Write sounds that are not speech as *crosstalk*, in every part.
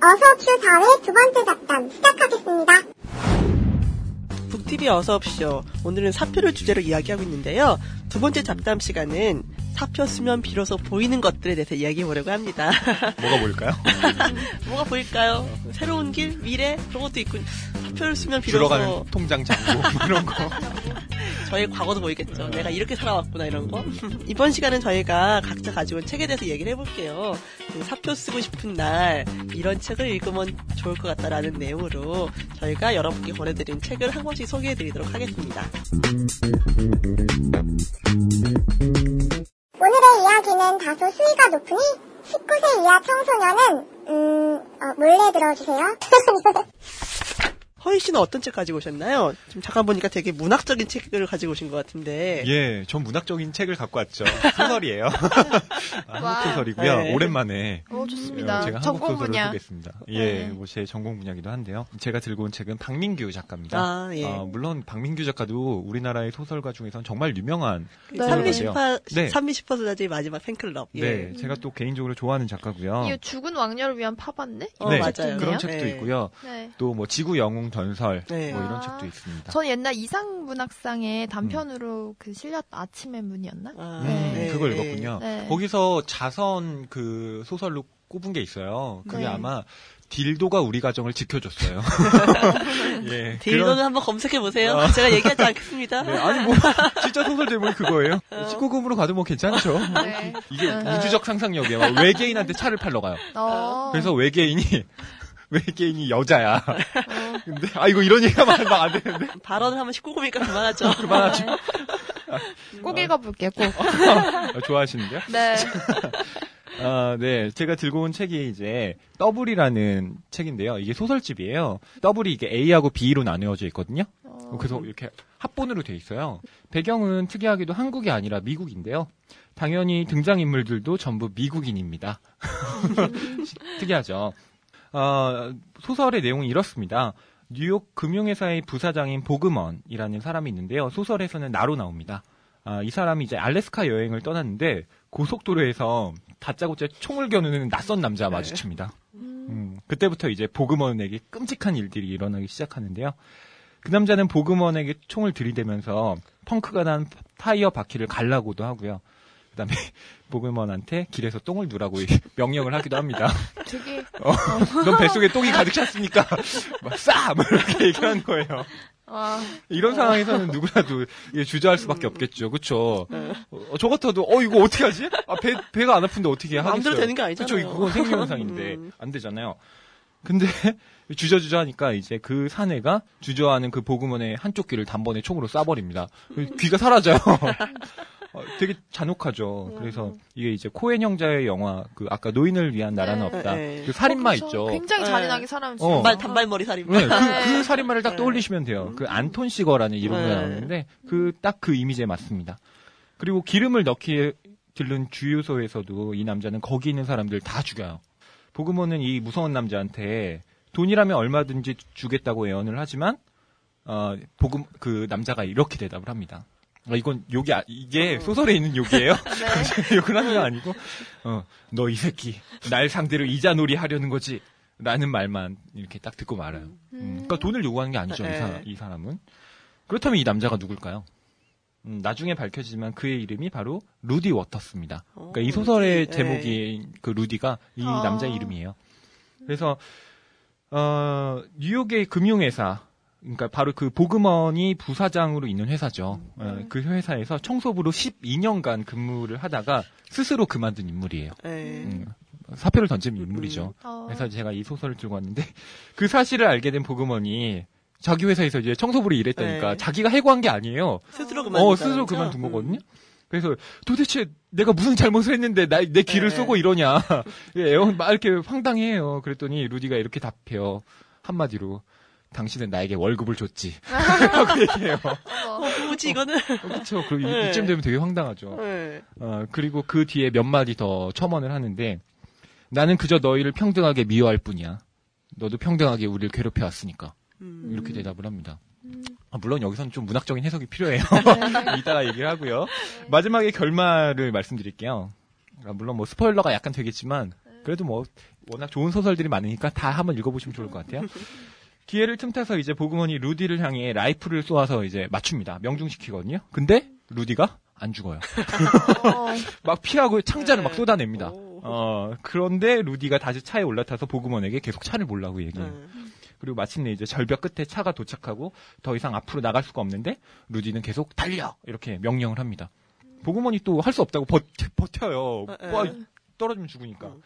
어서옵쇼 4회 두 번째 잡담 시작하겠습니다. 북TV 어서옵쇼. 오늘은 사표를 주제로 이야기하고 있는데요. 두 번째 잡담 시간은 사표 쓰면 비로소 보이는 것들에 대해서 이야기해 보려고 합니다. *laughs* 뭐가 보일까요? 뭐가 보일까요? 새로운 길, 미래 그런 것도 있고 사표를 쓰면 비로소 들어가는 통장 잔고 뭐 이런 거. 저의 과거도 보이겠죠. 내가 이렇게 살아왔구나 이런 거. *laughs* 이번 시간은 저희가 각자 가지고 온 책에 대해서 얘기를 해볼게요. 그 사표 쓰고 싶은 날 이런 책을 읽으면 좋을 것 같다라는 내용으로 저희가 여러분께 보내드린 책을 한 권씩 소개해드리도록 하겠습니다. 오늘의 이야기는 다소 수위가 높으니 19세 이하 청소년은 음 어, 몰래 들어주세요. *laughs* 허희 씨는 어떤 책 가지고 오셨나요? 지금 잠깐 보니까 되게 문학적인 책을 가지고 오신 것 같은데. 예, 전 문학적인 책을 갖고 왔죠. *laughs* 소설이에요. 아, 와. 한국 소설이고요. 네. 오랜만에 오, 좋습니다. 어, 제가 한국 전공 소설을 분야. 보겠습니다. 예, 네. 뭐제 전공 분야기도 한데요. 제가 들고 온 책은 박민규 작가입니다. 아, 예. 어, 물론 박민규 작가도 우리나라의 소설가 중에선 정말 유명한 네. 소설가세요. 네. 산미시퍼스라지의 마지막 팬클럽. 예. 네, 제가 또 개인적으로 좋아하는 작가고요. 이 죽은 왕녀를 위한 파반네? 어, 네, 맞아요. 그런 네. 책도 네. 있고요. 네. 또뭐 지구 영웅 전설 네. 뭐 이런 아. 책도 있습니다. 전 옛날 이상 문학상에 단편으로 그 실렸 아침의 문이었나? 아, 음, 네. 그걸 읽었군요. 네. 거기서 자선 그 소설로 꼽은 게 있어요. 그게 네. 아마 딜도가 우리 가정을 지켜줬어요. *laughs* 예. 딜도는 그런- 한번 검색해 보세요. 어. 제가 얘기하지 않겠습니다. 네, 아니 뭐 *laughs* 진짜 소설 제목이 그거예요. 19금으로 가도 뭐 괜찮죠. 네. 이게 어. 우주적 상상력이에요. 막 외계인한테 차를 팔러 가요. 어. 그래서 외계인이 외계인이 여자야. 어. 근데 아 이거 이런 얘기가 하면 안 되는데 발언을 하면 19금이니까 그만하죠. *laughs* 그만하지. 꼭 읽어볼게요, 꼭. 아, 좋아하시는데요? 네. *laughs* 아, 네. 제가 들고 온 책이 이제 더블이라는 책인데요. 이게 소설집이에요. 더블이 이게 A하고 B로 나누어져 있거든요. 어. 그래서 이렇게 합본으로 돼 있어요. 배경은 특이하게도 한국이 아니라 미국인데요. 당연히 등장인물들도 전부 미국인입니다. *laughs* 특이하죠. 어, 소설의 내용은 이렇습니다. 뉴욕 금융회사의 부사장인 보그먼이라는 사람이 있는데요. 소설에서는 나로 나옵니다. 아, 이 사람이 이제 알래스카 여행을 떠났는데 고속도로에서 다짜고짜 총을 겨누는 낯선 남자와 마주칩니다. 음, 그때부터 이제 보그먼에게 끔찍한 일들이 일어나기 시작하는데요. 그 남자는 보그먼에게 총을 들이대면서 펑크가 난 타이어 바퀴를 갈라고도 하고요. 그다음에 *laughs* 보그먼한테 길에서 똥을 누라고 명령을 하기도 합니다. *laughs* 되게, *laughs* 어, 넌 뱃속에 똥이 가득 찼으니까 막 싸! 뭐 이렇게 얘기하는 거예요. 와, 이런 상황에서는 누구라도 이게 주저할 수밖에 없겠죠. 그쵸? 어, 저 같아도, 어, 이거 어떻게 하지? 아, 배, 배가 안 아픈데 어떻게 하겠어요? 마음대로 되는 게 아니잖아요. 그쵸, 그건 생리현상인데. 음. 안 되잖아요. 근데, 주저주저 하니까 이제 그 사내가 주저하는 그 보그먼의 한쪽 귀를 단번에 총으로 쏴버립니다. 귀가 사라져요. 어, 되게 잔혹하죠. 그래서 이게 이제 코엔 형자의 영화, 그 아까 노인을 위한 나라는 네. 없다. 네. 그 살인마 거기서 있죠. 굉장히 네. 잔인하게 사람 어. 단발, 단발머리 살인. 네, 그, 네. 그 살인마를 딱 네. 떠올리시면 돼요. 그 안톤 시거라는 이름이 네. 나오는데 그 딱 그 이미지에 맞습니다. 그리고 기름을 넣기에 들른 주유소에서도 이 남자는 거기 있는 사람들 다 죽여요. 보그먼은 이 무서운 남자한테 돈이라면 얼마든지 주겠다고 애언을 하지만 어 보그먼 그 남자가 이렇게 대답을 합니다. 아, 이건 욕이 아- 이게 소설에 있는 욕이에요. *laughs* *laughs* 네. 욕을 하는 게 아니고 어 너 이 새끼 날 상대로 이자놀이 하려는 거지. 라는 말만 이렇게 딱 듣고 말아요. 음, 그러니까 돈을 요구하는 게 아니죠, 이, 네. 사, 이 사 람은. 그렇다면 이 남자가 누굴까요? 음, 나중에 밝혀지지만 그의 이름이 바로 루디 워터스입니다. 그러니까 이 어, 소설의 루디. 제목이 그 루디가 이 아. 남자의 이름이에요. 그래서 어, 뉴욕의 금융회사, 그러니까 바로 그 보그먼이 부사장으로 있는 회사죠. 어, 그 회사에서 청소부로 12년간 근무를 하다가 스스로 그만둔 인물이에요. 네. 음, 사표를 던진 인물이죠. 어. 그래서 제가 이 소설을 들고 왔는데 *laughs* 그 사실을 알게 된 보그먼이 자기 회사에서 이제 청소부로 일했다니까 네. 자기가 해고한 게 아니에요. 스스로 그만. 어 스스로 그만둔 거거든요. 그래서 도대체 내가 무슨 잘못을 했는데 나, 내 귀를 네. 쏘고 이러냐. *laughs* 예, 애원 막 이렇게 황당해요. 그랬더니 루디가 이렇게 답해요. 한마디로 당신은 나에게 월급을 줬지. *laughs* 하고 얘기해요. 어, 뭐지 이거는. 그렇죠. 그 네. 이쯤 되면 되게 황당하죠. 네. 어, 그리고 그 뒤에 몇 마디 더 첨언을 하는데 나는 그저 너희를 평등하게 미워할 뿐이야. 너도 평등하게 우리를 괴롭혀 왔으니까. 음. 이렇게 대답을 합니다. 아, 물론 여기서는 좀 문학적인 해석이 필요해요. 네. *laughs* 이따가 얘기를 하고요. 마지막에 결말을 말씀드릴게요. 아, 물론 뭐 스포일러가 약간 되겠지만 그래도 뭐 워낙 좋은 소설들이 많으니까 다 한번 읽어보시면 좋을 것 같아요. *laughs* 기회를 틈타서 이제 보그먼이 루디를 향해 라이플을 쏘아서 이제 맞춥니다. 명중시키거든요. 근데 루디가 안 죽어요. 어, *laughs* 막 피하고 창자를 막 네. 쏟아냅니다. 오. 어, 그런데 루디가 다시 차에 올라타서 보그먼에게 계속 차를 몰라고 얘기해요. 음. 그리고 마침내 이제 절벽 끝에 차가 도착하고 더 이상 앞으로 나갈 수가 없는데 루디는 계속 달려 이렇게 명령을 합니다. 보그먼이 또 할 수 없다고 버, 버텨요. 에, 에. 와, 떨어지면 죽으니까. 음.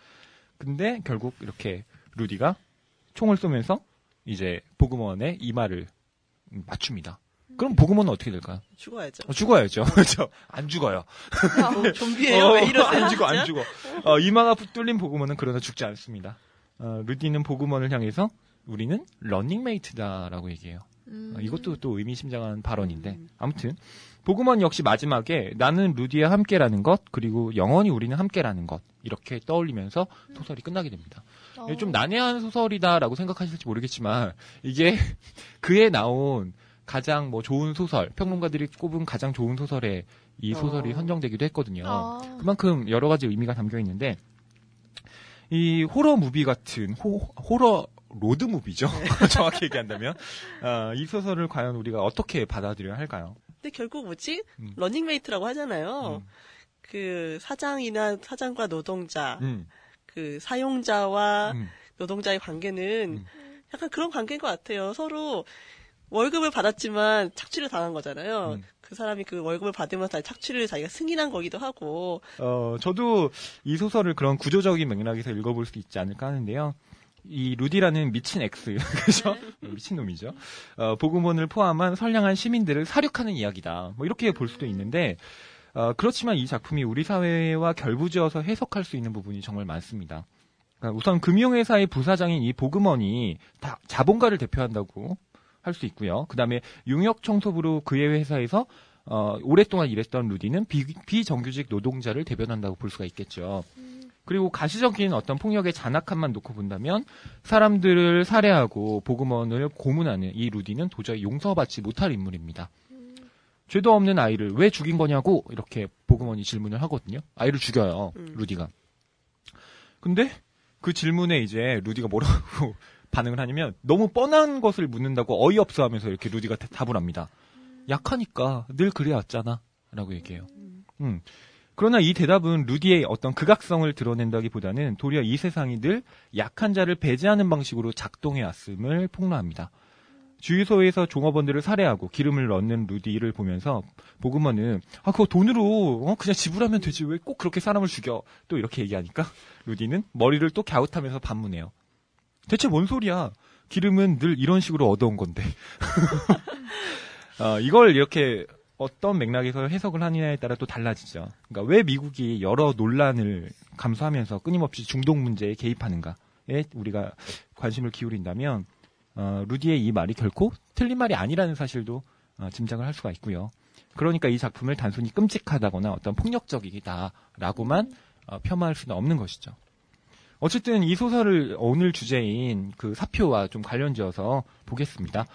근데 결국 이렇게 루디가 총을 쏘면서 이제 보그먼의 이마를 음, 맞춥니다. 그럼 보그먼은 어떻게 될까요? 죽어야죠. 어, 죽어야죠. *laughs* 그렇죠. 안 죽어요. 어, 좀비예요. 어, 왜 이러세요? 안 죽어, 안? 죽어. 어, 이마가 뚫린 보그먼은 그러나 죽지 않습니다. 어, 루디는 보그먼을 향해서 우리는 런닝메이트다라고 얘기해요. 음. 어, 이것도 또 의미심장한 발언인데 음. 아무튼 보그먼 역시 마지막에 나는 루디와 함께라는 것 그리고 영원히 우리는 함께라는 것 이렇게 떠올리면서 소설이 끝나게 됩니다. 어. 이게 좀 난해한 소설이다라고 생각하실지 모르겠지만 이게 *laughs* 그에 나온 가장 뭐 좋은 소설 평론가들이 꼽은 가장 좋은 소설에 이 소설이 어. 선정되기도 했거든요. 아. 그만큼 여러 가지 의미가 담겨 있는데 이 호러 무비 같은 호, 호러 로드 무비죠. *laughs* 정확히 얘기한다면 아, 이 소설을 과연 우리가 어떻게 받아들여야 할까요? 근데 결국 뭐지? 음. 러닝메이트라고 하잖아요. 음, 그 사장이나 사장과 노동자, 음, 그 사용자와 음. 노동자의 관계는 음. 약간 그런 관계인 것 같아요. 서로 월급을 받았지만 착취를 당한 거잖아요. 음. 그 사람이 그 월급을 받으면서 착취를 자기가 승인한 거기도 하고. 어, 저도 이 소설을 그런 구조적인 맥락에서 읽어볼 수 있지 않을까 하는데요. 이 루디라는 미친 X, *laughs* 그죠? 미친 놈이죠. 어, 보그먼을 포함한 선량한 시민들을 살육하는 이야기다. 뭐 이렇게 볼 수도 있는데, 어, 그렇지만 이 작품이 우리 사회와 결부지어서 해석할 수 있는 부분이 정말 많습니다. 그러니까 우선 금융회사의 부사장인 이 보그먼이 다 자본가를 대표한다고 할 수 있고요. 그 다음에 용역 청소부로 그의 회사에서 어, 오랫동안 일했던 루디는 비, 비정규직 노동자를 대변한다고 볼 수가 있겠죠. 그리고 가시적인 어떤 폭력의 잔악함만 놓고 본다면 사람들을 살해하고 보그먼을 고문하는 이 루디는 도저히 용서받지 못할 인물입니다. 죄도 없는 아이를 왜 죽인 거냐고 이렇게 보그먼이 질문을 하거든요. 아이를 죽여요, 음. 루디가. 근데 그 질문에 이제 루디가 뭐라고 *laughs* 반응을 하냐면 너무 뻔한 것을 묻는다고 어이없어 하면서 이렇게 루디가 대- 답을 합니다. 약하니까 늘 그래왔잖아. 라고 얘기해요. 음. 그러나 이 대답은 루디의 어떤 극악성을 드러낸다기보다는 도리어 이 세상이 늘 약한 자를 배제하는 방식으로 작동해 왔음을 폭로합니다. 주유소에서 종업원들을 살해하고 기름을 넣는 루디를 보면서 보그먼은 아 그거 돈으로 어, 그냥 지불하면 되지 왜 꼭 그렇게 사람을 죽여 또 이렇게 얘기하니까 루디는 머리를 또 갸웃하면서 반문해요. 대체 뭔 소리야? 기름은 늘 이런 식으로 얻어온 건데. *laughs* 어, 이걸 이렇게 어떤 맥락에서 해석을 하느냐에 따라 또 달라지죠. 그러니까 왜 미국이 여러 논란을 감수하면서 끊임없이 중동 문제에 개입하는가에 우리가 관심을 기울인다면 어, 루디의 이 말이 결코 틀린 말이 아니라는 사실도 어, 짐작을 할 수가 있고요. 그러니까 이 작품을 단순히 끔찍하다거나 어떤 폭력적이다라고만 어, 폄하할 수는 없는 것이죠. 어쨌든 이 소설을 오늘 주제인 그 사표와 좀 관련지어서 보겠습니다.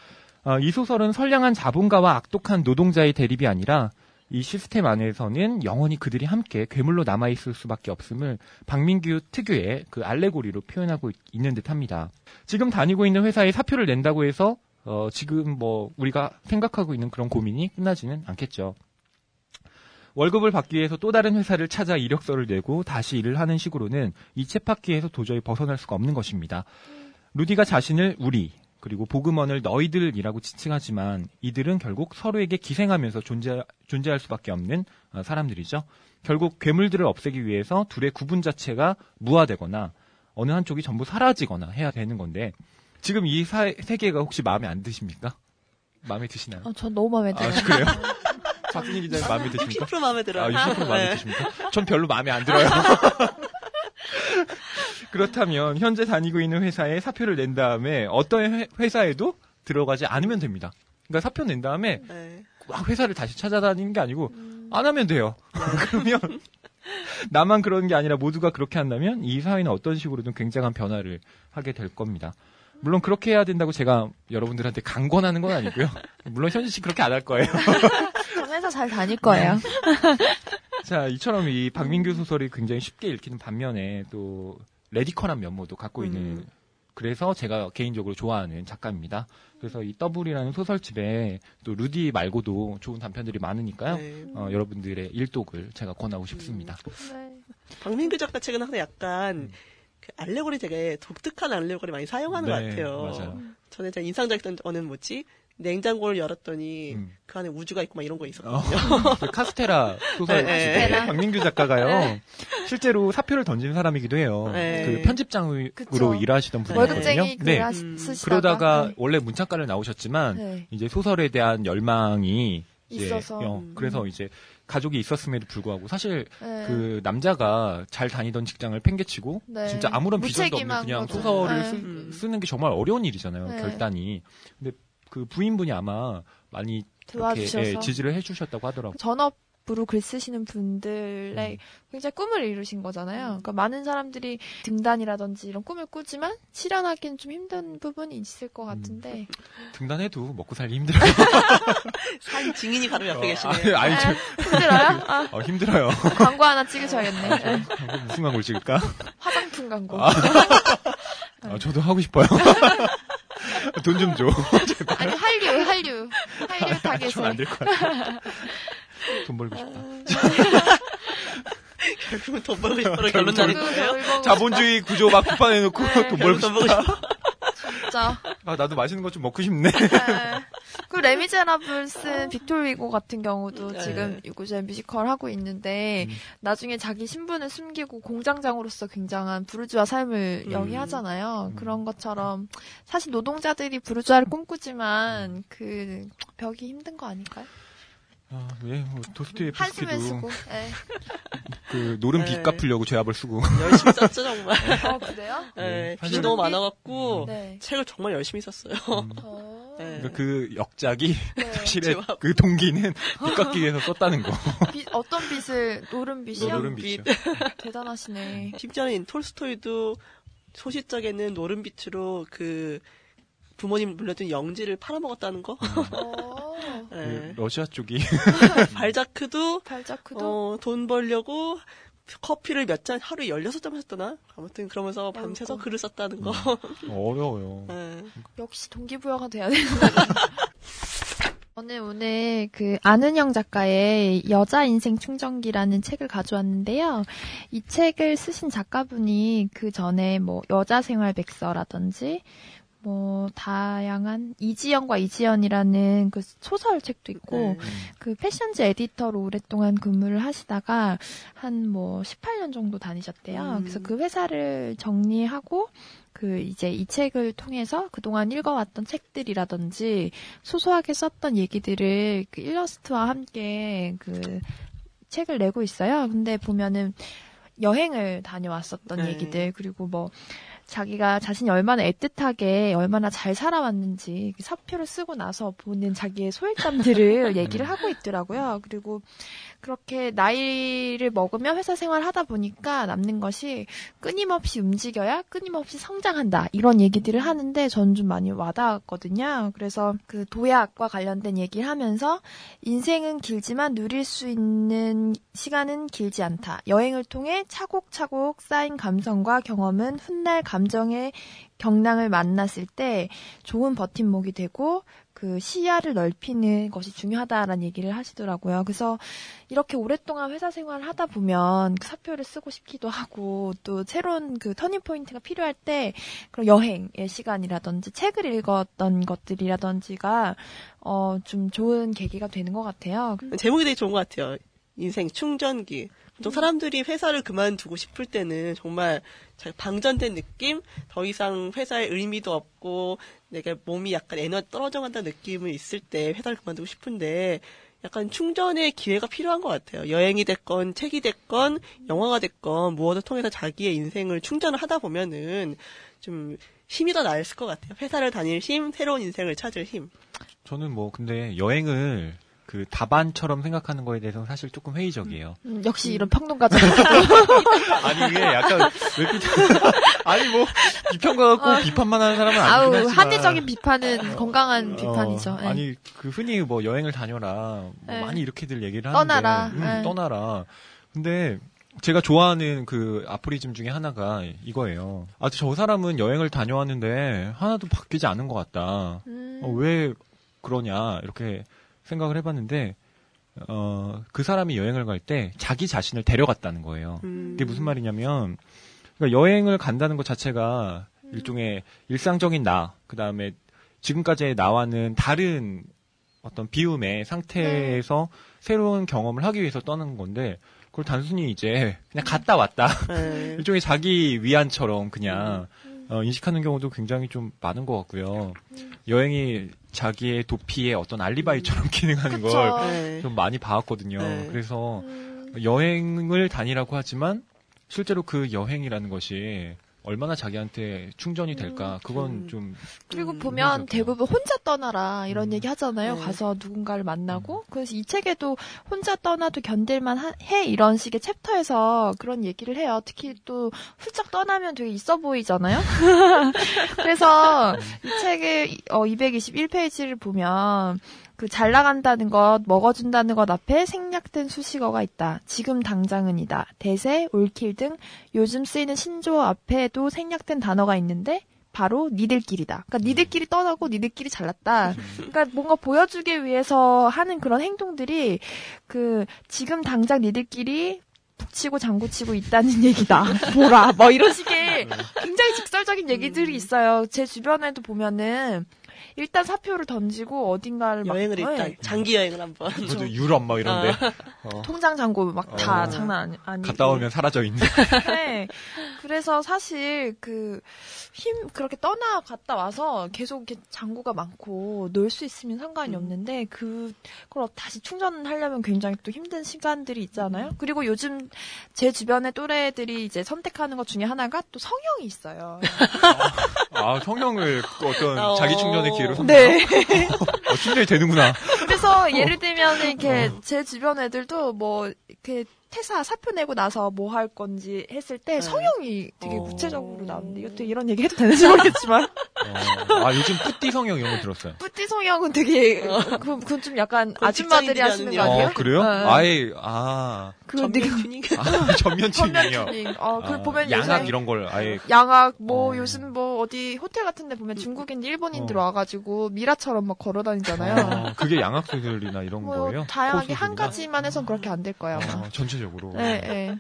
어, 이 소설은 선량한 자본가와 악독한 노동자의 대립이 아니라 이 시스템 안에서는 영원히 그들이 함께 괴물로 남아있을 수밖에 없음을 박민규 특유의 그 알레고리로 표현하고 있- 있는 듯 합니다. 지금 다니고 있는 회사에 사표를 낸다고 해서 어, 지금 뭐 우리가 생각하고 있는 그런 고민이 끝나지는 않겠죠. 월급을 받기 위해서 또 다른 회사를 찾아 이력서를 내고 다시 일을 하는 식으로는 이 쳇바퀴에서 도저히 벗어날 수가 없는 것입니다. 루디가 자신을 우리 그리고 보그먼을 너희들이라고 지칭하지만 이들은 결국 서로에게 기생하면서 존재, 존재할 수밖에 없는 어, 사람들이죠. 결국 괴물들을 없애기 위해서 둘의 구분 자체가 무화되거나 어느 한쪽이 전부 사라지거나 해야 되는 건데 지금 이 사- 세계가 혹시 마음에 안 드십니까? 마음에 드시나요? 어, 전 너무 마음에 들어요. 아, 그래요? *laughs* 박순희 기자님 마음에 드십니까? 60% 마음에 들어요. 아, 60% 마음에 네. 드십니까? 전 별로 마음에 안 들어요. *laughs* 그렇다면 현재 다니고 있는 회사에 사표를 낸 다음에 어떤 회- 회사에도 들어가지 않으면 됩니다. 그러니까 사표 낸 다음에 네. 막 회사를 다시 찾아다니는 게 아니고 안 하면 돼요. *laughs* 그러면 나만 그러는 게 아니라 모두가 그렇게 한다면 이 사회는 어떤 식으로든 굉장한 변화를 하게 될 겁니다. 물론 그렇게 해야 된다고 제가 여러분들한테 강권하는 건 아니고요. *laughs* 물론 현지 씨 그렇게 안 할 거예요. 전 *laughs* 회사 잘 다닐 거예요. 자, 이처럼 이 박민규 소설이 굉장히 쉽게 읽히는 반면에 또 radical한 면모도 갖고 있는 음. 그래서 제가 개인적으로 좋아하는 작가입니다. 그래서 이 더블이라는 소설집에 또 루디 말고도 좋은 단편들이 많으니까요. 네. 어, 여러분들의 일독을 제가 권하고 싶습니다. 네. 박민규 작가 책은 항상 약간 음. 그 알레고리 되게 독특한 알레고리 많이 사용하는 것 네, 같아요. 맞아요. 전에 제가 인상적이었던 거는 뭐지? 냉장고를 열었더니 음. 그 안에 우주가 있고 막 이런 거 어, 있었거든요. 그 카스테라 소설 네, 네. 박민규 작가가요. 실제로 사표를 던지는 사람이기도 해요. 네. 그 편집장으로 그쵸. 일하시던 네. 분이거든요. 네. 음. 쓰시다가 그러다가 네. 원래 문창가를 나오셨지만 네. 이제 소설에 대한 열망이 이제 있어서. 어, 음. 그래서 이제 가족이 있었음에도 불구하고 사실 네. 그 남자가 잘 다니던 직장을 팽개치고 네. 진짜 아무런 비전도 없는 그냥 거죠. 소설을 네. 쓰, 음. 쓰는 게 정말 어려운 일이잖아요. 네. 결단이. 근데 그 부인분이 아마 많이 이렇게 도와주셔서 예, 지지를 해주셨다고 하더라고요. 전업 으로 글 쓰시는 분들의 음. 굉장히 꿈을 이루신 거잖아요. 그러니까 많은 사람들이 등단이라든지 이런 꿈을 꾸지만 실현하기는 좀 힘든 부분이 있을 것 같은데 등단해도 먹고 살기 힘들어요. *laughs* 산 증인이 바로 옆에 어, 계시네요. 아니, 아니, 저, *laughs* 힘들어요? 아, 어, 힘들어요. 광고 하나 찍으셔야겠네. 네. 무슨 광고를 찍을까? 화장품 광고. 아. *laughs* 아, 저도 하고 싶어요. *laughs* 돈 좀 줘. *laughs* 아니 한류, 한류, 한류 타겟에. 좀안될것 같아. 돈 벌고 싶다. *laughs* 결국은 돈 벌고 싶어로 결론 보고 자본주의 구조 막 비판해놓고 네. 돈 벌고 돈 싶다. 진짜. 아, 나도 맛있는 거 좀 먹고 싶네. 네. 그 레미제라블 쓴 빅토르 위고 같은 경우도 네. 지금 이제 뮤지컬 하고 있는데 음. 나중에 자기 신분을 숨기고 공장장으로서 굉장한 부르주아 삶을 음. 영위하잖아요. 음. 그런 것처럼 사실 노동자들이 부르주아를 꿈꾸지만 그 벽이 힘든 거 아닐까요? 아, 예, 뭐 한숨을 도스토옙스키도 쓰고. 네. 그 노름 네. 빚 갚으려고 죄와 벌을 쓰고. 열심히 썼죠 *laughs* 정말. 어 그래요? 네, 네, 빚이 사실- 너무 많아갖고 네. 책을 정말 열심히 썼어요. 음. 어. 네. 그러니까 그 역작이 네. *laughs* 사실의. 그 동기는 빚 갚기 위해서 썼다는 거. *laughs* 빚- 어떤 빚을 노름 빚이요? 노름 빚. 빚이요. 대단하시네. 심지어는 톨스토이도 소시적에는 노름 빛으로 그 부모님 물려준 영지를 팔아먹었다는 거. 어. *laughs* 그 네. 러시아 쪽이 *laughs* 발자크도 발자크도 어, 돈 벌려고 커피를 몇 잔 하루에 16잔 마셨더나? 아무튼 그러면서 밤새서 아이고. 글을 썼다는 거. 어려워요. *laughs* 네. 역시 동기부여가 돼야 되는 저는 오늘 그 아는영 작가의 여자 인생 충전기라는 책을 가져왔는데요. 이 책을 쓰신 작가분이 그 전에 뭐 여자 생활 백서라든지 뭐 다양한 이지연과 이지연이라는 그 소설 책도 있고 네. 그 패션지 에디터로 오랫동안 근무를 하시다가 한 뭐 18년 정도 다니셨대요. 음. 그래서 그 회사를 정리하고 그 이제 이 책을 통해서 그동안 읽어왔던 책들이라든지 소소하게 썼던 얘기들을 그 일러스트와 함께 그 책을 내고 있어요. 근데 보면은 여행을 다녀왔었던 네. 얘기들 그리고 뭐 자기가 자신이 얼마나 애틋하게 얼마나 잘 살아왔는지 그 사표를 쓰고 나서 보는 자기의 소일담들을 *laughs* 얘기를 하고 있더라고요. 그리고 그렇게 나이를 먹으면 회사 생활 하다 보니까 남는 것이 끊임없이 움직여야 끊임없이 성장한다. 이런 얘기들을 하는데 저는 좀 많이 와닿았거든요. 그래서 그 도약과 관련된 얘기를 하면서 인생은 길지만 누릴 수 있는 시간은 길지 않다. 여행을 통해 차곡차곡 쌓인 감성과 경험은 훗날 감 정의 경랑을 만났을 때 좋은 버팀목이 되고 그 시야를 넓히는 것이 중요하다라는 얘기를 하시더라고요. 그래서 이렇게 오랫동안 회사 생활을 하다 보면 그 사표를 쓰고 싶기도 하고 또 새로운 그 터닝 포인트가 필요할 때 그런 여행의 시간이라든지 책을 읽었던 것들이라든지가 어 좀 좋은 계기가 되는 것 같아요. 제목이 되게 좋은 것 같아요. 인생 충전기. 보통 사람들이 회사를 그만두고 싶을 때는 정말 잘 방전된 느낌? 더 이상 회사에 의미도 없고 내가 몸이 약간 에너지 떨어져 간다는 느낌이 있을 때 회사를 그만두고 싶은데 약간 충전의 기회가 필요한 것 같아요. 여행이 됐건 책이 됐건 영화가 됐건 무엇을 통해서 자기의 인생을 충전을 하다 보면은 좀 힘이 더 나을 것 같아요. 회사를 다닐 힘, 새로운 인생을 찾을 힘. 저는 뭐 근데 여행을 그 답안처럼 생각하는 거에 대해서는 사실 조금 회의적이에요. 음, 역시 이런 평론가죠. *laughs* 아니 이게 약간 왜 비... *laughs* 아니 뭐 비평가 갖고 아. 비판만 하는 사람은 아니긴 아우 하지만 합리적인 비판은 건강한 어, 비판이죠. 네. 아니 그 흔히 뭐 여행을 다녀라 뭐 네. 많이 이렇게들 얘기를 하는데 떠나라. 음, 네. 떠나라. 근데 제가 좋아하는 그 아포리즘 중에 하나가 이거예요. 아, 저 사람은 여행을 다녀왔는데 하나도 바뀌지 않은 것 같다. 음. 어, 왜 그러냐 이렇게 생각을 해봤는데 어, 그 사람이 여행을 갈 때 자기 자신을 데려갔다는 거예요. 음. 그게 무슨 말이냐면 그러니까 여행을 간다는 것 자체가 일종의 일상적인 나, 그 다음에 지금까지의 나와는 다른 어떤 비움의 상태에서 새로운 경험을 하기 위해서 떠나는 건데 그걸 단순히 이제 그냥 갔다 왔다 네. *laughs* 일종의 자기 위안처럼 그냥 어, 인식하는 경우도 굉장히 좀 많은 것 같고요. 여행이 자기의 도피의 어떤 알리바이처럼 *laughs* 기능하는 그쵸. 걸 네. 좀 많이 봐왔거든요. 네. 그래서 음. 여행을 다니라고 하지만 실제로 그 여행이라는 것이 얼마나 자기한테 충전이 될까 그건 음. 좀 그리고 음, 보면. 대부분 혼자 떠나라 이런 음. 얘기 하잖아요. 네. 가서 누군가를 만나고 그래서 이 책에도 혼자 떠나도 견딜만 하- 해 이런 식의 챕터에서 그런 얘기를 해요. 특히 또 훌쩍 떠나면 되게 있어 보이잖아요. *laughs* 그래서 이 책의 어, 221페이지를 보면 그 잘 나간다는 것, 먹어준다는 것 앞에 생략된 수식어가 있다. 지금 당장은이다. 대세, 올킬 등 요즘 쓰이는 신조어 앞에도 생략된 단어가 있는데 바로 니들끼리다. 그러니까 니들끼리 떠나고 니들끼리 잘났다. 그러니까 뭔가 보여주기 위해서 하는 그런 행동들이 그 지금 당장 니들끼리 북치고 장구치고 있다는 얘기다. *laughs* 뭐라 뭐 이런 식의 굉장히 직설적인 얘기들이 있어요. 제 주변에도 보면은 일단 사표를 던지고 어딘가를 막 여행을 일단 네. 장기 여행을 한번. 뭐죠 유럽 막 이런데 어, 통장 잔고 막다 어. 장난 아니, 갔다 오면 사라져 있는 *laughs* 네. 그래서 사실 그 힘 그렇게 떠나 갔다 와서 계속 이렇게 장구가 많고 놀 수 있으면 상관이 음. 없는데 그걸 다시 충전하려면 굉장히 또 힘든 시간들이 있잖아요. 그리고 요즘 제 주변의 또래들이 이제 선택하는 것 중에 하나가 또 성형이 있어요. 아 성형을 어떤 어. 자기 충전의 기회 로 삼는 네. 어, 충전이 되는구나. 그래서 예를 들면 이렇게 제 주변 애들도 뭐 이렇게 퇴사 사표 내고 나서 뭐 할 건지 했을 때 네. 성형이 되게 어. 구체적으로 나오는데 이것도 이런 얘기 해도 되는지 모르겠지만 *laughs* 어, 아 요즘 petit 성형 이런 거 들었어요. petit 성형은 되게 그- 그건 좀 약간 그건 아줌마들이 하시는 거 하는 아니에요? 어 그래요? 네. 아예 아, 그 되게 전면 튜닝. *laughs* 아 전면 튜닝이요. 튜닝. 어, 그 아, 보면 양악 요새 이런 걸 아예 양악 뭐 어. 요즘 뭐 어디 호텔 같은데 보면 중국인 일본인 들 어. 와가지고 미라처럼 막 걸어다니잖아요. 어, 그게 양악 수술이나 이런 뭐 거예요? 다양하게 코한 수술이나? 가지만 해선 그렇게 안 될 거예요. 아마. 어, 전체적으로. 네, 네.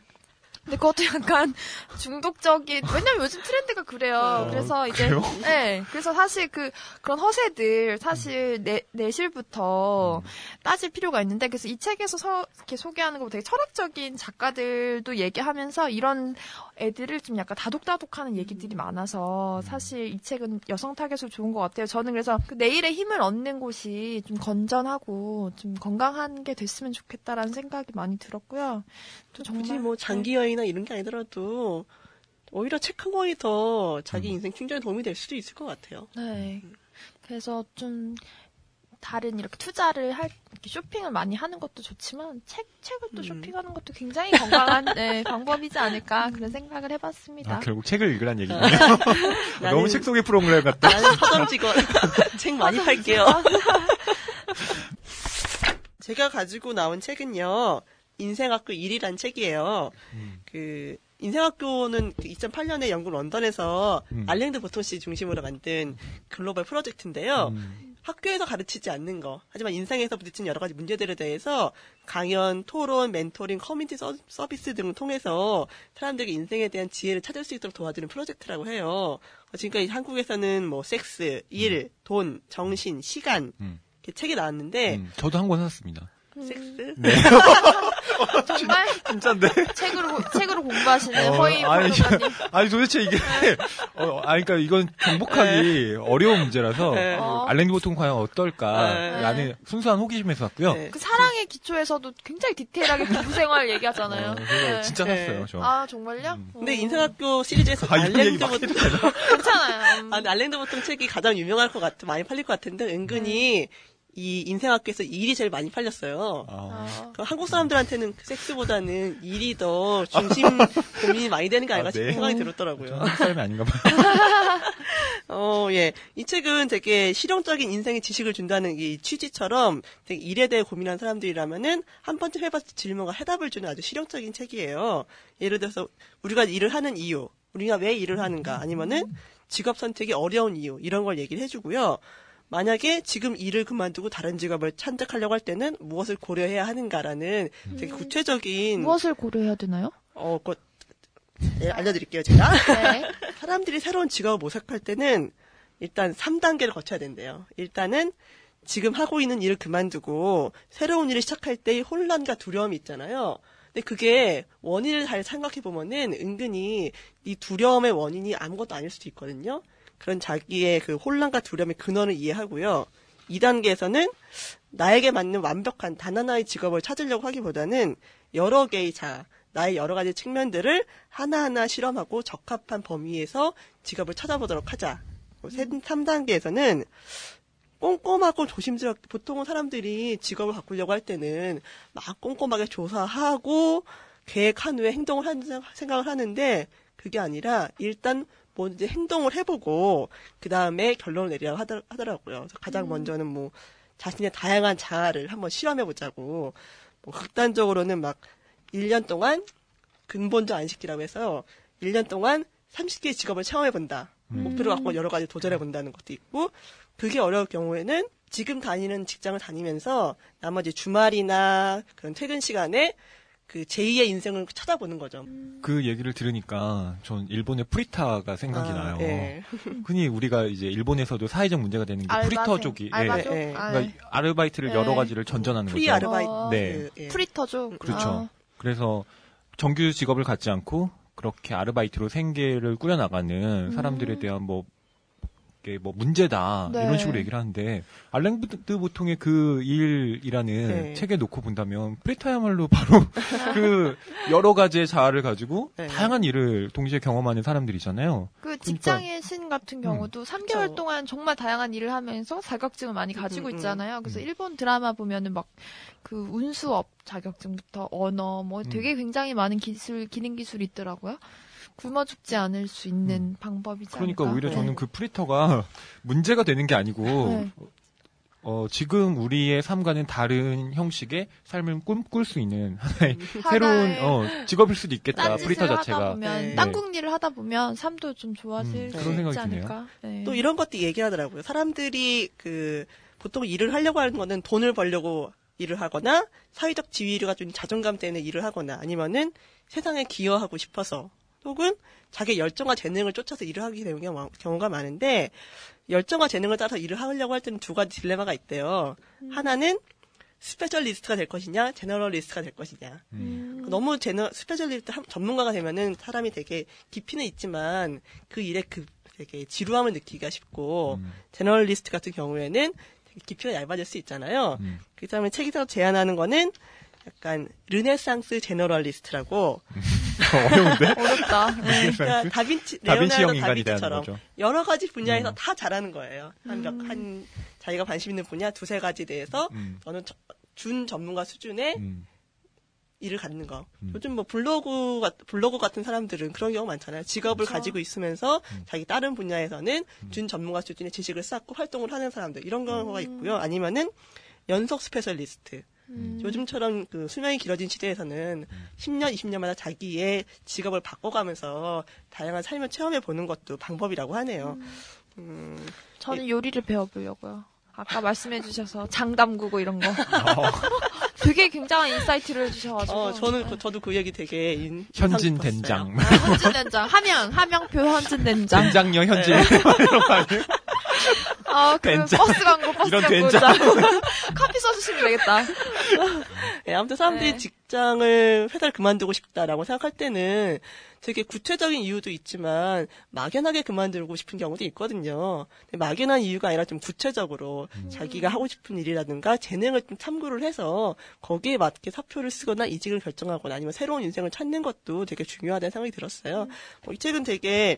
근데 그것도 약간 *laughs* 중독적인 왜냐면 요즘 트렌드가 그래요. 어, 그래서 이제 그래요? 네. 그래서 사실 그 그런 허세들 사실 내 내실부터 따질 필요가 있는데 그래서 이 책에서 서, 이렇게 소개하는 거 되게 철학적인 작가들도 얘기하면서 이런 애들을 좀 약간 다독다독하는 얘기들이 많아서 사실 이 책은 여성 타겟으로 좋은 것 같아요. 저는 그래서 그 내일의 힘을 얻는 곳이 좀 건전하고 좀 건강한 게 됐으면 좋겠다라는 생각이 많이 들었고요. 또 정말 굳이 뭐 장기 여행이나 이런 게 아니더라도 오히려 책 한 권이 더 자기 인생 충전에 도움이 될 수도 있을 것 같아요. 네. 그래서 좀 다른 이렇게 투자를 할 이렇게 쇼핑을 많이 하는 것도 좋지만 책 책을 또 음. 쇼핑하는 것도 굉장히 건강한 네, 방법이지 않을까 그런 생각을 해봤습니다. 아, 결국 책을 읽으란 얘기네요. *laughs* 나는- 너무 책 속의 프로그램 같다. 나는 서점 직원 *laughs* 책 많이 팔게요. *laughs* 제가 가지고 나온 책은요. 인생학교 1이란 책이에요. 음. 그 인생학교는 2008년에 영국 런던에서 음. 알랭드 보통 씨 중심으로 만든 글로벌 프로젝트인데요. 음, 학교에서 가르치지 않는 거. 하지만 인생에서 부딪히는 여러 가지 문제들에 대해서 강연, 토론, 멘토링, 커뮤니티 서, 서비스 등을 통해서 사람들에게 인생에 대한 지혜를 찾을 수 있도록 도와주는 프로젝트라고 해요. 어, 지금까지 한국에서는 뭐 섹스, 일, 돈, 정신, 시간 음. 이렇게 책이 나왔는데 음, 저도 한 권 샀습니다. 섹스? 네. *laughs* 정말 *laughs* 진짜인데? 책으로 고- 책으로 공부하시는 어, 허위 아니, 변호사님. 아니 도대체 이게 어, 아니 그러니까 이건 정복하기 어려운 문제라서 네. 뭐 어. 알랭드 보통 과연 어떨까라는 네. 순수한 호기심에서 샀고요. 네. 그 사랑의 기초에서도 굉장히 디테일하게 부부 생활 얘기하잖아요. 어, 네. 진짜 네. 샀어요, 저. 아 정말요? 음. 근데 어, 인생학교 시리즈에서 아, 막 보통 괜찮아요. 음. 아, 근데 알랭드 보통 책이 가장 유명할 것 같아 많이 팔릴 것 같은데 은근히 이 인생학교에서 일이 제일 많이 팔렸어요. 아, 어. 그 한국 사람들한테는 그 섹스보다는 일이 더 중심 *laughs* 고민이 많이 되는 게 아닌가 아, 싶은 네. 생각이 저 들었더라고요. 사람이 아닌가 봐요. 어, *laughs* 어, 예. 이 책은 되게 실용적인 인생의 지식을 준다는 이 취지처럼 되게 일에 대해 고민하는 사람들이라면은 한 번쯤 해봤을 질문과 해답을 주는 아주 실용적인 책이에요. 예를 들어서 우리가 일을 하는 이유, 우리가 왜 일을 하는가, 아니면은 직업 선택이 어려운 이유, 이런 걸 얘기를 해주고요. 만약에 지금 일을 그만두고 다른 직업을 선택하려고 할 때는 무엇을 고려해야 하는가라는 되게 구체적인 무엇을 고려해야 되나요? 어, 그, 예, 알려드릴게요, 제가. 네. *laughs* 사람들이 새로운 직업을 모색할 때는 일단 3단계를 거쳐야 된대요. 일단은 지금 하고 있는 일을 그만두고 새로운 일을 시작할 때의 혼란과 두려움이 있잖아요. 근데 그게 원인을 잘 생각해 보면은 은근히 이 두려움의 원인이 아무것도 아닐 수도 있거든요. 그런 자기의 그 혼란과 두려움의 근원을 이해하고요. 2단계에서는 나에게 맞는 완벽한 단 하나의 직업을 찾으려고 하기보다는 여러 개의 자, 나의 여러 가지 측면들을 하나하나 실험하고 적합한 범위에서 직업을 찾아보도록 하자. 3단계에서는 꼼꼼하고 조심스럽게 보통은 사람들이 직업을 바꾸려고 할 때는 막 꼼꼼하게 조사하고 계획한 후에 행동을 하는 생각을 하는데 그게 아니라 일단 먼저 행동을 해보고 그 다음에 결론을 내리라고 하더, 하더라고요. 그래서 가장 먼저는 뭐 자신의 다양한 자아를 한번 실험해보자고 뭐 극단적으로는 막 1년 동안 근본적 안식기라고 해서 1년 동안 30개의 직업을 체험해본다. 목표를 갖고 여러 가지 도전해본다는 것도 있고 그게 어려울 경우에는 지금 다니는 직장을 다니면서 나머지 주말이나 그런 퇴근 시간에 그 제2의 인생을 찾아보는 거죠. 그 얘기를 들으니까 전 일본의 프리타가 생각이 아, 나요. 예. *laughs* 흔히 우리가 이제 일본에서도 사회적 문제가 되는 게 알바생, 프리터족이 예. 알바족? 예, 예. 아, 그러니까 아르바이트를 네. 여러 가지를 전전하는 프리 거죠. 아르바이트. 어. 네. 예. 프리터죠. 그렇죠. 아, 그래서 정규 직업을 갖지 않고 그렇게 아르바이트로 생계를 꾸려나가는 사람들에 대한 뭐, 이게 뭐 문제다 네. 이런 식으로 얘기를 하는데 알랭드 보통의 그 일이라는 네. 책에 놓고 본다면 프리타야말로 바로 *laughs* 그 여러 가지의 자아를 가지고 네. 다양한 일을 동시에 경험하는 사람들이잖아요. 그 직장의 신 같은 경우도 3개월 그쵸. 동안 정말 다양한 일을 하면서 자격증을 많이 가지고 음, 음. 있잖아요. 그래서 음. 일본 드라마 보면은 막 그 운수업 자격증부터 언어 뭐 되게 굉장히 많은 기술 기능 기술이 있더라고요. 굶어 죽지 않을 수 있는 방법이지 그러니까 않을까? 오히려 네. 저는 그 프리터가 *laughs* 문제가 되는 게 아니고 네. 어, 지금 우리의 삶과는 다른 형식의 삶을 꿈꿀 수 있는 *laughs* 하나의 *laughs* 하나의 새로운 어, 직업일 수도 있겠다. 프리터 자체가. 네. 딴국 일을 하다 보면 삶도 좀 좋아질 음, 수 그런 생각이 있지 드네요. 않을까? 네. 또 이런 것도 얘기하더라고요. 사람들이 그 보통 일을 하려고 하는 거는 돈을 벌려고 일을 하거나 사회적 지위가 좀 자존감 때문에 일을 하거나 아니면은 세상에 기여하고 싶어서 혹은 자기 열정과 재능을 쫓아서 일을 하게 되는 경우- 경우가 많은데 열정과 재능을 따라서 일을 하려고 할 때는 두 가지 딜레마가 있대요. 하나는 specialist가 될 것이냐, generalist가 될 것이냐. 음. 너무 제너 specialist 함- 전문가가 되면은 사람이 되게 깊이는 있지만 그 일에 그 되게 지루함을 느끼기가 쉽고 음. generalist 같은 경우에는 되게 깊이가 얇아질 수 있잖아요. 음. 그 다음에 책에서 제안하는 거는 약간 르네상스 제너럴리스트라고 어려운데? 어렵다. *laughs* 네. 그러니까 다빈치 다빈치형 레오나르도 인간이 되는 다빈치처럼 거죠. 여러 가지 분야에서 음. 다 잘하는 거예요. 한, 몇, 한 자기가 관심 있는 분야 두세 가지 대해서 음. 저는 저- 준 전문가 수준의 음. 일을 갖는 거. 음. 요즘 뭐 블로그 같- 블로그 같은 사람들은 그런 경우 많잖아요. 직업을 그렇죠. 가지고 있으면서 음. 자기 다른 분야에서는 준 전문가 수준의 지식을 쌓고 활동을 하는 사람들 이런 경우가 있고요. 아니면은 연속 specialist. 음. 요즘처럼 그 수명이 길어진 시대에서는 10년, 20년마다 자기의 직업을 바꿔가면서 다양한 삶을 체험해 보는 것도 방법이라고 하네요. 음, 저는 요리를 배워보려고요. 아까 말씀해 주셔서 장 담그고 이런 거. *laughs* 되게 굉장한 insight를 해주셔가지고. 어, 저는 그- 저도 그 얘기 되게 인, 현진. 된장. 아, 현진 된장. 함양, 함양표 현진 된장. 된장녀 현진. 네. *laughs* 이런 거 아니에요? *laughs* 아, 그 된장. 버스 광고, 버스 이런 광고. 된장. *laughs* 커피 써주시면 되겠다. 네, *laughs* 아무튼 사람들이 네. 직장을 회사를 그만두고 싶다라고 생각할 때는 되게 구체적인 이유도 있지만 막연하게 그만두고 싶은 경우도 있거든요. 막연한 이유가 아니라 좀 구체적으로 자기가 하고 싶은 일이라든가 재능을 좀 탐구를 해서 거기에 맞게 사표를 쓰거나 이직을 결정하거나 아니면 새로운 인생을 찾는 것도 되게 중요하다는 생각이 들었어요. 뭐이 책은 되게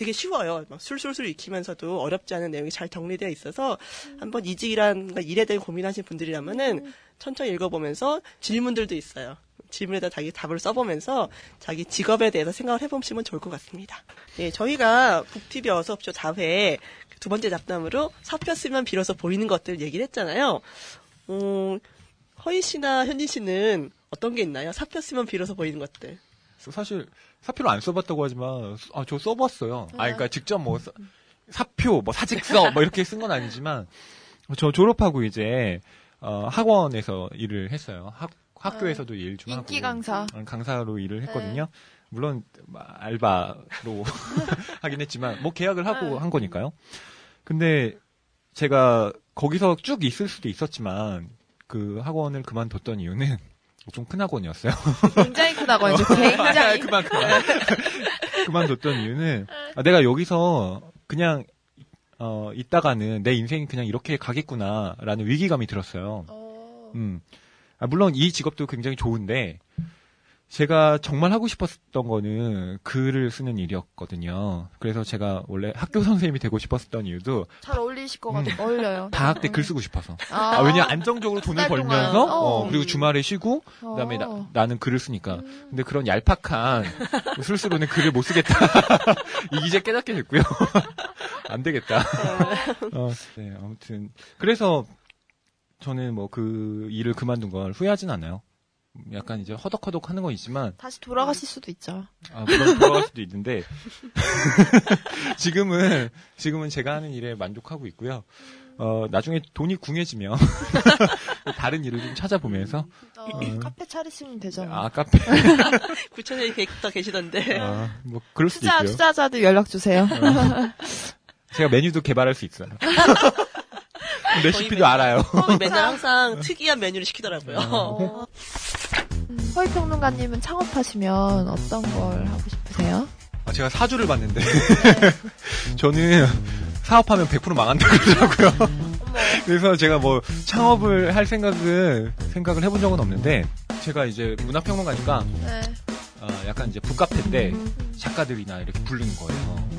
되게 쉬워요. 막 술술술 익히면서도 어렵지 않은 내용이 잘 정리되어 있어서 한번 이직이란 일에 대해 고민하신 분들이라면은 천천히 읽어보면서 질문들도 있어요. 질문에다 자기 답을 써보면서 자기 직업에 대해서 생각을 해보시면 좋을 것 같습니다. 네, 저희가 북TV 어서옵쇼 4회 두 번째 잡담으로 사표 쓰면 비로소 보이는 것들 얘기를 했잖아요. 어, 허희 씨나 현진 씨는 어떤 게 있나요? 사표 쓰면 비로소 보이는 것들. 사실 사표를 안 써봤다고 하지만 아, 저 써봤어요. 아, 그러니까 직접 뭐 사, 사표, 뭐 사직서 뭐 이렇게 쓴 건 아니지만 저 졸업하고 이제 어, 학원에서 일을 했어요. 학, 학교에서도 일 좀 하고 인기 강사. 어, 강사로 일을 했거든요. 물론 뭐 알바로 *laughs* 하긴 했지만 뭐 계약을 하고 한 거니까요. 근데 제가 거기서 쭉 있을 수도 있었지만 그 학원을 그만뒀던 이유는 좀 큰 학원이었어요. 굉장히 큰 학원이죠. *laughs* 굉장히. 그만 그만. *laughs* 그만뒀던 이유는 아, 내가 여기서 그냥 어 있다가는 내 인생이 그냥 이렇게 가겠구나라는 위기감이 들었어요. 어, 음. 아, 물론 이 직업도 굉장히 좋은데 제가 정말 하고 싶었던 거는 글을 쓰는 일이었거든요. 그래서 제가 원래 학교 선생님이 되고 싶었던 이유도 잘 어울리실 것 같아요. 어울려요. 방학 때 글 쓰고 싶어서. 아, 아, 왜냐 안정적으로 돈을. 벌면서 어. 어, 그리고 주말에 쉬고 어. 그다음에 나, 는 글을 쓰니까. 근데 그런 얄팍한 *laughs* 술수로는 글을 못 쓰겠다. *laughs* 이제 깨닫게 됐고요. *laughs* 안 되겠다. 어, 네, 아무튼 그래서 저는 뭐 그 일을 그만둔 걸 후회하진 않아요. 약간 이제 허덕허덕 하는 건 있지만 다시 돌아가실 수도 있죠. 아, 물론 돌아갈 수도 있는데 *laughs* 지금은 지금은 제가 하는 일에 만족하고 있고요. 어, 나중에 돈이 궁해지면 *laughs* 다른 일을 좀 찾아보면서 어, 카페 차리시면 되죠. 뭐. 아 카페 *laughs* 구천년이 계획도 계시던데. 아, 뭐 그럴 수도 투자, 있고요. 투자자들 연락 주세요. 제가 메뉴도 개발할 수 있어요. 레시피도. 알아요. 맨날 항상 특이한 메뉴를 시키더라고요. 어. 허위 평론가님은 창업하시면 어떤 걸 하고 싶으세요? 아, 제가 사주를 봤는데 *laughs* 저는 사업하면 100% 망한다고 그러더라고요. 그래서 제가 뭐 창업을 할 생각은 생각을 해본 적은 없는데 제가 이제 문화평론가니까 네. 어, 약간 이제 북카페인데 작가들이나 이렇게 부르는 거예요.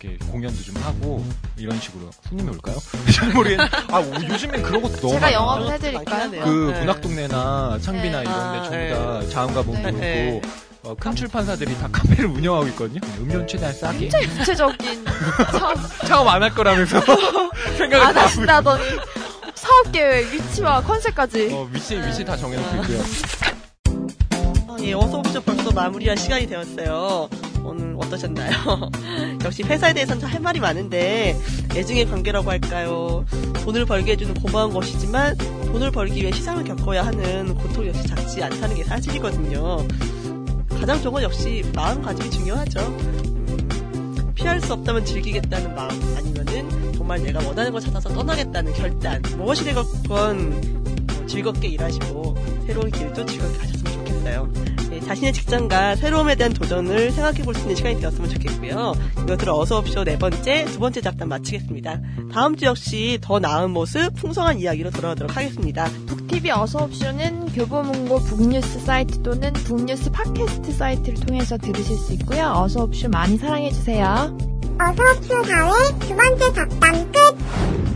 이렇게 공연도 좀 하고 이런 식으로 손님이 올까요? *laughs* 잘 모르겠는데 아 오, 요즘엔 그런 것도 너무 제가 많아요. 영업을 해드릴까요? 그 네. 문학동네나 창비나 네. 이런 데 아, 전부 다 자음과 문고 네. 있고 어, 큰 출판사들이 다 *laughs* 카페를 운영하고 있거든요. 음료 최대한 싸게 굉장히 구체적인 창업 창업 *laughs* 안할 거라면서 생각을 안다 하신다더니 사업 계획, 위치와 컨셉까지. 어, 위치 위치 다 정해놓고 있고요. 어, 예, 어서오쇼 벌써 마무리할 시간이 되었어요. 오늘 어떠셨나요? *laughs* 역시 회사에 대해서는 할 말이 많은데 애증의 관계라고 할까요? 돈을 벌게 해주는 고마운 것이지만 돈을 벌기 위해 시장을 겪어야 하는 고통이 역시 작지 않다는 게 사실이거든요. 가장 좋은 건 역시 마음가짐이 중요하죠. 음, 피할 수 없다면 즐기겠다는 마음 아니면은 정말 내가 원하는 걸 찾아서 떠나겠다는 결단 무엇이 되건 뭐 즐겁게 일하시고 새로운 길도 즐겁게 가셨으면 좋겠어요. 네, 자신의 직장과 새로움에 대한 도전을 생각해 볼 수 있는 시간이 되었으면 좋겠고요. 이것으로 어서옵쇼 네 번째, 두 번째 잡담 마치겠습니다. 다음 주 역시 더 나은 모습, 풍성한 이야기로 돌아오도록 하겠습니다. 북TV 어서옵쇼는 교보문고 북뉴스 사이트 또는 북뉴스 팟캐스트 사이트를 통해서 들으실 수 있고요. 어서옵쇼 많이 사랑해주세요. 어서옵쇼 4회 두 번째 잡담 끝!